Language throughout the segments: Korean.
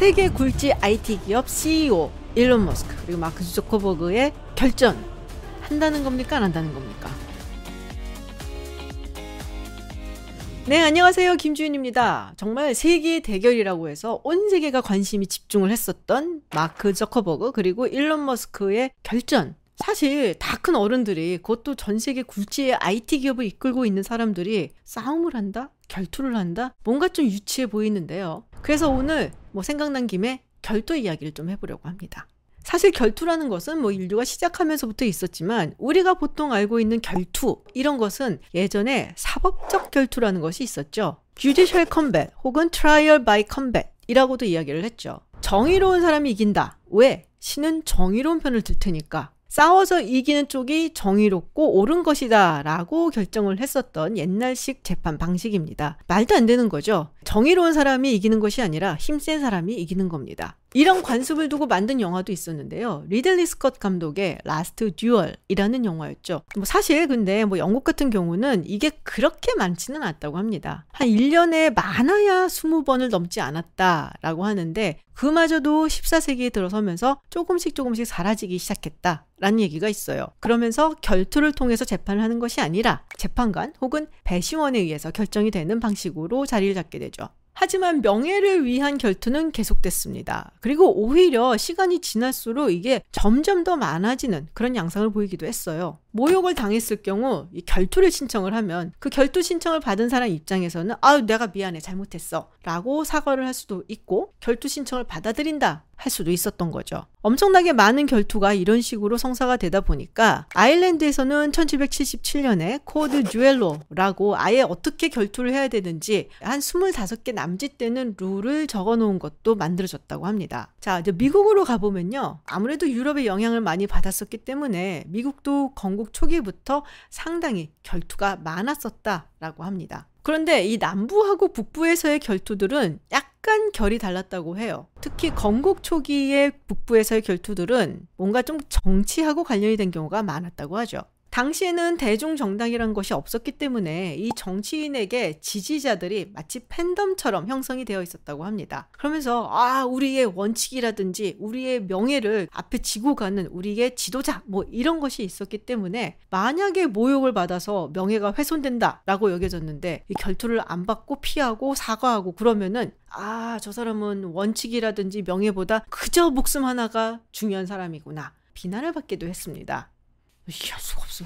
세계 굴지 IT 기업 CEO 일론 머스크 그리고 마크 주커버그의 결전 한다는 겁니까 안 한다는 겁니까? 네, 안녕하세요. 김주윤입니다. 정말 세계 대결이라고 해서 온 세계가 관심이 집중을 했었던 마크 저커버그 그리고 일론 머스크의 결전. 사실 다 큰 어른들이 그것도 전 세계 굴지의 IT 기업을 이끌고 있는 사람들이 싸움을 한다? 결투를 한다? 뭔가 좀 유치해 보이는데요. 그래서 오늘 뭐 생각난 김에 결투 이야기를 좀 해보려고 합니다. 사실 결투라는 것은 뭐 인류가 시작하면서부터 있었지만 우리가 보통 알고 있는 결투 이런 것은 예전에 사법적 결투라는 것이 있었죠. judicial combat 혹은 trial by combat 이라고도 이야기를 했죠. 정의로운 사람이 이긴다. 왜? 신은 정의로운 편을 들 테니까. 싸워서 이기는 쪽이 정의롭고 옳은 것이다 라고 결정을 했었던 옛날식 재판 방식입니다. 말도 안 되는 거죠. 정의로운 사람이 이기는 것이 아니라 힘센 사람이 이기는 겁니다. 이런 관습을 두고 만든 영화도 있었는데요. 리들리 스콧 감독의 라스트 듀얼이라는 영화였죠. 뭐 사실 근데 뭐 영국 같은 경우는 이게 그렇게 많지는 않다고 합니다. 한 1년에 많아야 20번을 넘지 않았다라고 하는데 그마저도 14세기에 들어서면서 조금씩 조금씩 사라지기 시작했다 라는 얘기가 있어요. 그러면서 결투를 통해서 재판을 하는 것이 아니라 재판관 혹은 배심원에 의해서 결정이 되는 방식으로 자리를 잡게 되죠. 하지만 명예를 위한 결투는 계속됐습니다. 그리고 오히려 시간이 지날수록 이게 점점 더 많아지는 그런 양상을 보이기도 했어요. 모욕을 당했을 경우 이 결투를 신청을 하면 그 결투 신청을 받은 사람 입장에서는 아유 내가 미안해 잘못했어 라고 사과를 할 수도 있고 결투 신청을 받아들인다 할 수도 있었던 거죠. 엄청나게 많은 결투가 이런 식으로 성사가 되다 보니까 아일랜드에서는 1777년에 코드 듀엘로라고 아예 어떻게 결투를 해야 되는지 한 25개 남짓 되는 룰을 적어 놓은 것도 만들어졌다고 합니다. 자, 이제 미국으로 가보면요. 아무래도 유럽의 영향을 많이 받았었기 때문에 미국도 건국 초기부터 상당히 결투가 많았었다라고 합니다. 그런데 이 남부하고 북부에서의 결투들은 약간 결이 달랐다고 해요. 특히 건국 초기의 북부에서의 결투들은 뭔가 좀 정치하고 관련이 된 경우가 많았다고 하죠. 당시에는 대중 정당이란 것이 없었기 때문에 이 정치인에게 지지자들이 마치 팬덤처럼 형성이 되어 있었다고 합니다. 그러면서 아 우리의 원칙이라든지 우리의 명예를 앞에 지고 가는 우리의 지도자 뭐 이런 것이 있었기 때문에 만약에 모욕을 받아서 명예가 훼손된다라고 여겨졌는데 이 결투를 안 받고 피하고 사과하고 그러면은 아 저 사람은 원칙이라든지 명예보다 그저 목숨 하나가 중요한 사람이구나 비난을 받기도 했습니다. 이해할 수가 없어.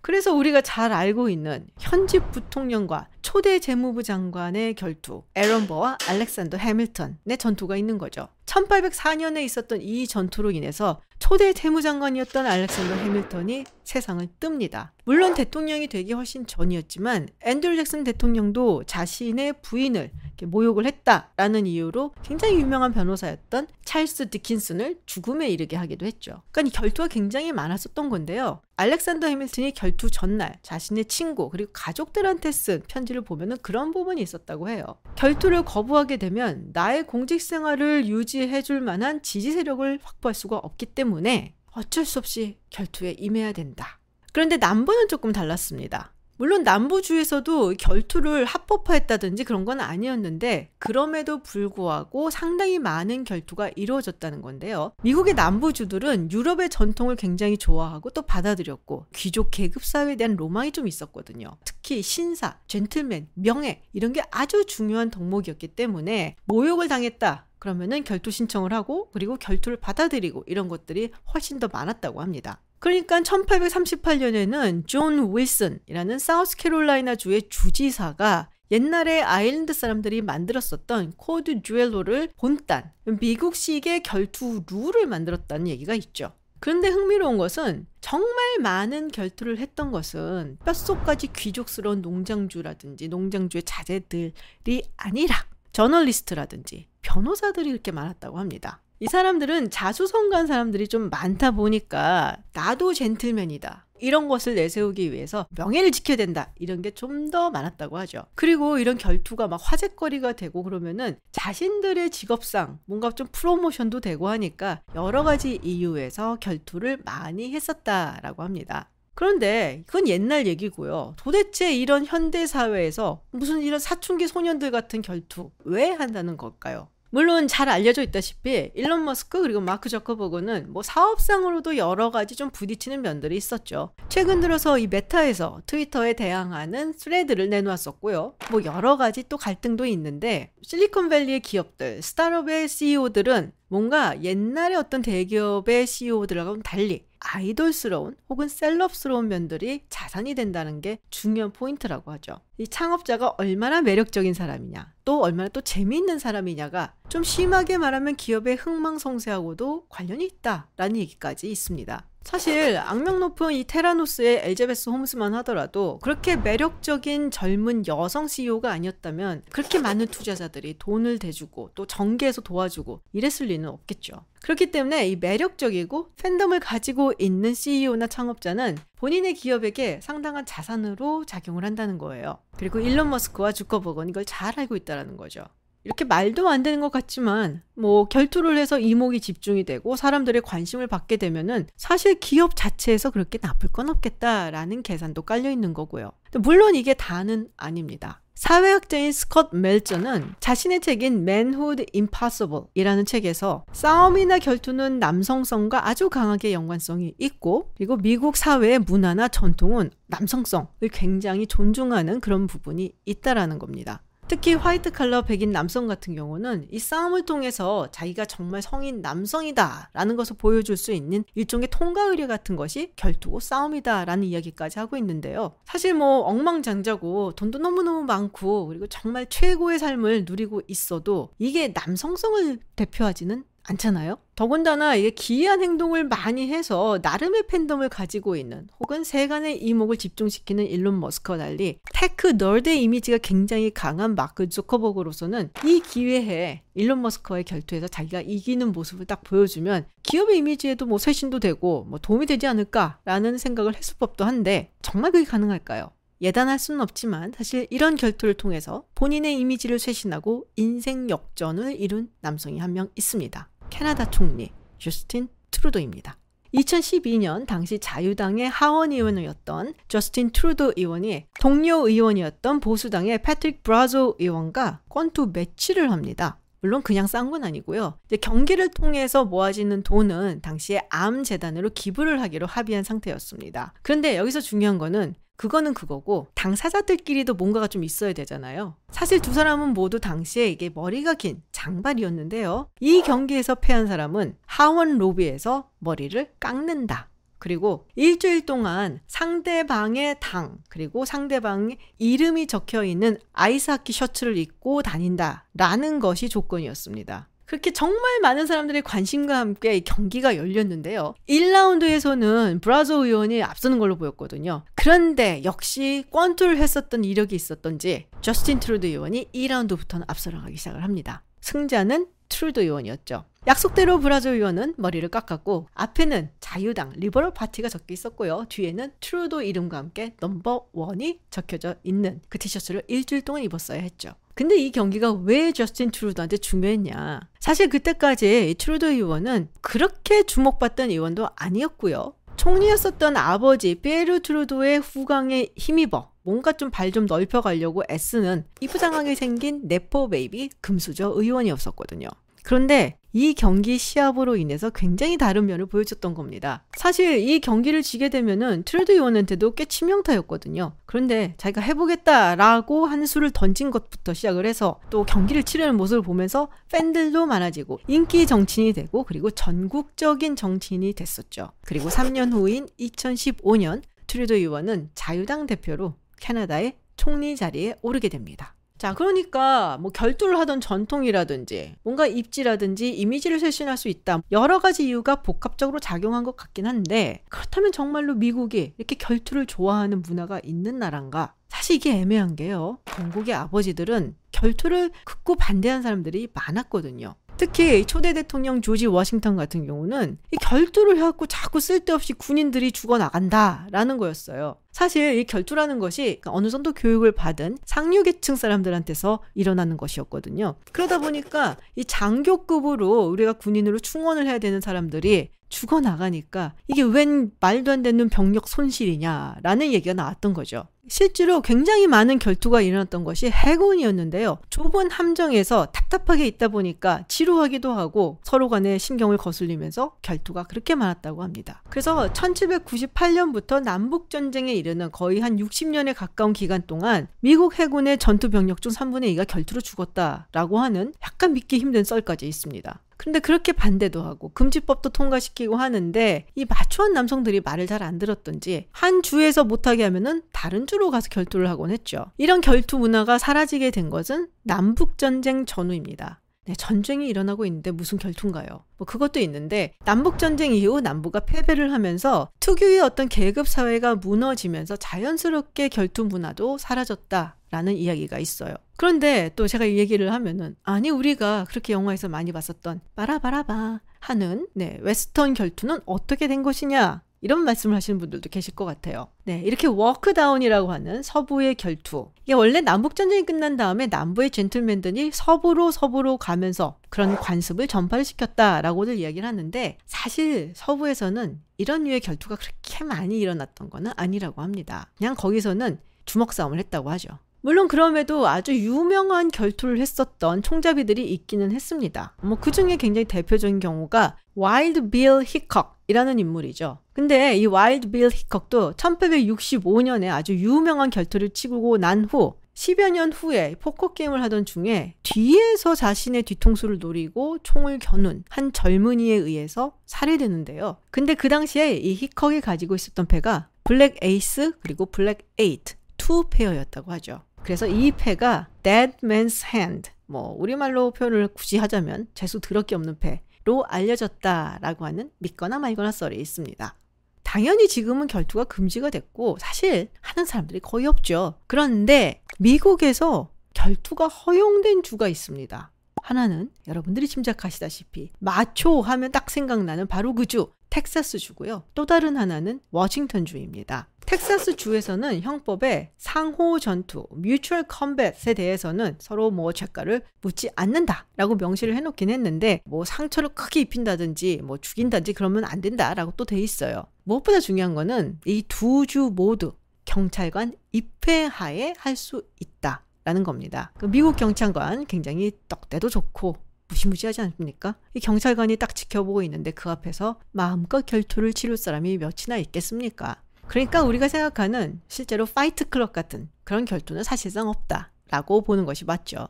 그래서 우리가 잘 알고 있는 현직 부통령과 초대 재무부 장관의 결투, 에런버와 알렉산더 해밀턴의 전투가 있는 거죠. 1804년에 있었던 이 전투로 인해서 초대 재무장관이었던 알렉산더 해밀턴이 세상을 뜹니다. 물론 대통령이 되기 훨씬 전이었지만 앤드류 잭슨 대통령도 자신의 부인을 모욕을 했다라는 이유로 굉장히 유명한 변호사였던 찰스 디킨슨을 죽음에 이르게 하기도 했죠. 그러니까 결투가 굉장히 많았었던 건데요. 알렉산더 해밀턴이 결투 전날 자신의 친구 그리고 가족들한테 쓴 편지를 보면은 그런 부분이 있었다고 해요. 결투를 거부하게 되면 나의 공직 생활을 유지 해줄 만한 지지 세력을 확보할 수가 없기 때문에 어쩔 수 없이 결투에 임해야 된다. 그런데 남부는 조금 달랐습니다. 물론 남부주에서도 결투를 합법화했다든지 그런 건 아니었는데 그럼에도 불구하고 상당히 많은 결투가 이루어졌다는 건데요. 미국의 남부주들은 유럽의 전통을 굉장히 좋아하고 또 받아들였고 귀족 계급 사회에 대한 로망이 좀 있었거든요. 특히 신사, 젠틀맨, 명예 이런 게 아주 중요한 덕목이었기 때문에 모욕을 당했다. 그러면은 결투 신청을 하고 그리고 결투를 받아들이고 이런 것들이 훨씬 더 많았다고 합니다. 그러니까 1838년에는 존 윌슨이라는 사우스캐롤라이나 주의 주지사가 옛날에 아일랜드 사람들이 만들었었던 Code Duello를 본딴 미국식의 결투 룰을 만들었다는 얘기가 있죠. 그런데 흥미로운 것은 정말 많은 결투를 했던 것은 뼛속까지 귀족스러운 농장주라든지 농장주의 자제들이 아니라 저널리스트라든지 변호사들이 이렇게 많았다고 합니다. 이 사람들은 자수성가한 사람들이 좀 많다 보니까 나도 젠틀맨이다. 이런 것을 내세우기 위해서 명예를 지켜야 된다. 이런 게 좀 더 많았다고 하죠. 그리고 이런 결투가 막 화제거리가 되고 그러면은 자신들의 직업상 뭔가 좀 프로모션도 되고 하니까 여러 가지 이유에서 결투를 많이 했었다라고 합니다. 그런데 그건 옛날 얘기고요. 도대체 이런 현대 사회에서 무슨 이런 사춘기 소년들 같은 결투 왜 한다는 걸까요? 물론 잘 알려져 있다시피 일론 머스크 그리고 마크 저커버그는 뭐 사업상으로도 여러 가지 좀 부딪히는 면들이 있었죠. 최근 들어서 이 메타에서 트위터에 대항하는 스레드를 내놓았었고요. 뭐 여러 가지 또 갈등도 있는데 실리콘밸리의 기업들, 스타트업의 CEO들은 뭔가 옛날에 어떤 대기업의 CEO들하고는 달리 아이돌스러운 혹은 셀럽스러운 면들이 자산이 된다는 게 중요한 포인트라고 하죠. 이 창업자가 얼마나 매력적인 사람이냐, 또 얼마나 또 재미있는 사람이냐가 좀 심하게 말하면 기업의 흥망성쇠하고도 관련이 있다라는 얘기까지 있습니다. 사실 악명 높은 이 테라노스의 엘제베스 홈스만 하더라도 그렇게 매력적인 젊은 여성 CEO가 아니었다면 그렇게 많은 투자자들이 돈을 대주고 또 정계에서 도와주고 이랬을 리는 없겠죠. 그렇기 때문에 이 매력적이고 팬덤을 가지고 있는 CEO나 창업자는 본인의 기업에게 상당한 자산으로 작용을 한다는 거예요. 그리고 일론 머스크와 주커버건 이걸 잘 알고 있다는 거죠. 이렇게 말도 안 되는 것 같지만 뭐 결투를 해서 이목이 집중이 되고 사람들의 관심을 받게 되면은 사실 기업 자체에서 그렇게 나쁠 건 없겠다라는 계산도 깔려 있는 거고요. 물론 이게 다는 아닙니다. 사회학자인 스컷 멜저는 자신의 책인 Manhood Impossible 이라는 책에서 싸움이나 결투는 남성성과 아주 강하게 연관성이 있고 그리고 미국 사회의 문화나 전통은 남성성을 굉장히 존중하는 그런 부분이 있다라는 겁니다. 특히 화이트칼라 백인 남성 같은 경우는 이 싸움을 통해서 자기가 정말 성인 남성이다라는 것을 보여줄 수 있는 일종의 통과 의례 같은 것이 결투고 싸움이다라는 이야기까지 하고 있는데요. 사실 뭐 억만장자고 돈도 너무너무 많고 그리고 정말 최고의 삶을 누리고 있어도 이게 남성성을 대표하지는 않잖아요? 더군다나 이게 기이한 행동을 많이 해서 나름의 팬덤을 가지고 있는 혹은 세간의 이목을 집중시키는 일론 머스크와 달리 tech nerd의 이미지가 굉장히 강한 마크 저커버그로서는 이 기회에 일론 머스크와의 결투에서 자기가 이기는 모습을 딱 보여주면 기업의 이미지에도 뭐 쇄신도 되고 뭐 도움이 되지 않을까라는 생각을 했을 법도 한데 정말 그게 가능할까요? 예단할 수는 없지만 사실 이런 결투를 통해서 본인의 이미지를 쇄신하고 인생 역전을 이룬 남성이 한 명 있습니다. 캐나다 총리 저스틴 트루도입니다. 2012년 당시 자유당의 하원 의원이었던 저스틴 트루도 의원이 동료 의원이었던 보수당의 패트릭 브라조 의원과 권투 매치를 합니다. 물론 그냥 싸운 건 아니고요. 이제 경기를 통해서 모아지는 돈은 당시에 암 재단으로 기부를 하기로 합의한 상태였습니다. 그런데 여기서 중요한 거는 그거는 그거고 당사자들끼리도 뭔가가 좀 있어야 되잖아요. 사실 두 사람은 모두 당시에 이게 머리가 긴 장발이었는데요. 이 경기에서 패한 사람은 하원 로비에서 머리를 깎는다. 그리고 일주일 동안 상대방의 당, 그리고 상대방의 이름이 적혀 있는 아이스하키 셔츠를 입고 다닌다라는 것이 조건이었습니다. 그렇게 정말 많은 사람들의 관심과 함께 경기가 열렸는데요. 1라운드에서는 브라조 의원이 앞서는 걸로 보였거든요. 그런데 역시 권투를 했었던 이력이 있었던지 저스틴 트루도 의원이 2라운드부터는 앞서 나가기 시작을 합니다. 승자는 트루도 의원이었죠. 약속대로 브라조 의원은 머리를 깎았고 앞에는 자유당 Liberal Party가 적혀 있었고요. 뒤에는 트루도 이름과 함께 넘버 원이 적혀져 있는 그 티셔츠를 일주일 동안 입었어야 했죠. 근데 이 경기가 왜 저스틴 트루도한테 중요했냐? 사실 그때까지 트루도 의원은 그렇게 주목받던 의원도 아니었고요. 총리였었던 아버지 피에르 트루도의 후광에 힘입어 뭔가 좀 발 좀 좀 넓혀가려고 애쓰는 이쁘장하게 생긴 nepo baby 금수저 의원이었었거든요. 그런데 이 경기 시합으로 인해서 굉장히 다른 면을 보여줬던 겁니다. 사실 이 경기를 지게 되면은 트루도 의원한테도 꽤 치명타였거든요. 그런데 자기가 해보겠다라고 한 수를 던진 것부터 시작을 해서 또 경기를 치르는 모습을 보면서 팬들도 많아지고 인기 정치인이 되고 그리고 전국적인 정치인이 됐었죠. 그리고 3년 후인 2015년 트루도 의원은 자유당 대표로 캐나다의 총리 자리에 오르게 됩니다. 자, 그러니까 뭐 결투를 하던 전통이라든지 뭔가 입지라든지 이미지를 쇄신할 수 있다. 여러 가지 이유가 복합적으로 작용한 것 같긴 한데 그렇다면 정말로 미국이 이렇게 결투를 좋아하는 문화가 있는 나라인가? 사실 이게 애매한 게요. 건국의 아버지들은 결투를 극구 반대한 사람들이 많았거든요. 특히 초대 대통령 조지 워싱턴 같은 경우는 이 결투를 해갖고 자꾸 쓸데없이 군인들이 죽어나간다라는 거였어요. 사실 이 결투라는 것이 어느 정도 교육을 받은 상류계층 사람들한테서 일어나는 것이었거든요. 그러다 보니까 이 장교급으로 우리가 군인으로 충원을 해야 되는 사람들이 죽어나가니까 이게 웬 말도 안 되는 병력 손실이냐라는 얘기가 나왔던 거죠. 실제로 굉장히 많은 결투가 일어났던 것이 해군이었는데요. 좁은 함정에서 답답하게 있다 보니까 지루하기도 하고 서로 간에 신경을 거슬리면서 결투가 그렇게 많았다고 합니다. 그래서 1798년부터 남북전쟁에 이르는 거의 한 60년에 가까운 기간 동안 미국 해군의 전투 병력 중 3분의 2가 결투로 죽었다라고 하는 약간 믿기 힘든 썰까지 있습니다. 근데 그렇게 반대도 하고 금지법도 통과시키고 하는데 이 마초한 남성들이 말을 잘 안 들었던지 한 주에서 못하게 하면은 다른 주로 가서 결투를 하곤 했죠. 이런 결투 문화가 사라지게 된 것은 남북전쟁 전후입니다. 네, 전쟁이 일어나고 있는데 무슨 결투인가요? 뭐 그것도 있는데 남북 전쟁 이후 남부가 패배를 하면서 특유의 어떤 계급 사회가 무너지면서 자연스럽게 결투 문화도 사라졌다 라는 이야기가 있어요. 그런데 또 제가 이 얘기를 하면은 아니 우리가 그렇게 영화에서 많이 봤었던 빠라바라바 하는 네, 웨스턴 결투는 어떻게 된 것이냐 이런 말씀을 하시는 분들도 계실 것 같아요. 네, 이렇게 walkdown이라고 하는 서부의 결투. 이게 원래 남북전쟁이 끝난 다음에 남부의 젠틀맨들이 서부로 서부로 가면서 그런 관습을 전파를 시켰다라고들 이야기를 하는데 사실 서부에서는 이런 류의 결투가 그렇게 많이 일어났던 거는 아니라고 합니다. 그냥 거기서는 주먹 싸움을 했다고 하죠. 물론 그럼에도 아주 유명한 결투를 했었던 총잡이들이 있기는 했습니다. 뭐 그 중에 굉장히 대표적인 경우가 와일드 빌 히컥이라는 인물이죠. 근데 이 와일드 빌 히컥도 1865년에 아주 유명한 결투를 치고 난 후 10여 년 후에 포커 게임을 하던 중에 뒤에서 자신의 뒤통수를 노리고 총을 겨눈 한 젊은이에 의해서 살해되는데요. 근데 그 당시에 이 히컥이 가지고 있었던 패가 black ace 그리고 black eight two pair였다고 하죠. 그래서 이 패가 dead man's hand 뭐 우리말로 표현을 굳이 하자면 재수 더럽게 없는 패로 알려졌다라고 하는 믿거나 말거나 썰이 있습니다. 당연히 지금은 결투가 금지가 됐고 사실 하는 사람들이 거의 없죠. 그런데 미국에서 결투가 허용된 주가 있습니다. 하나는 여러분들이 짐작하시다시피 마초 하면 딱 생각나는 바로 그 주, 텍사스 주고요. 또 다른 하나는 워싱턴 주입니다. 텍사스 주에서는 형법에 상호 전투, 뮤추얼 컴뱃에 대해서는 서로 뭐 죄가를 묻지 않는다라고 명시를 해놓긴 했는데 뭐 상처를 크게 입힌다든지 뭐 죽인다든지 그러면 안 된다라고 또 돼 있어요. 무엇보다 중요한 거는 이 두 주 모두 경찰관 입회하에 할 수 있다. 라는 겁니다. 그 미국 경찰관 굉장히 떡대도 좋고 무시무시하지 않습니까? 이 경찰관이 딱 지켜보고 있는데 그 앞에서 마음껏 결투를 치를 사람이 몇이나 있겠습니까? 그러니까 우리가 생각하는 실제로 Fight Club 같은 그런 결투는 사실상 없다라고 보는 것이 맞죠.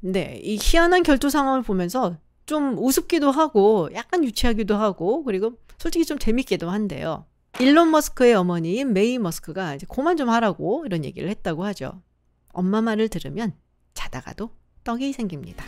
네, 이 희한한 결투 상황을 보면서 좀 우습기도 하고 약간 유치하기도 하고 그리고 솔직히 좀 재밌기도 한데요. 일론 머스크의 어머니인 메이 머스크가 이제 그만 좀 하라고 이런 얘기를 했다고 하죠. 엄마 말을 들으면 자다가도 떡이 생깁니다.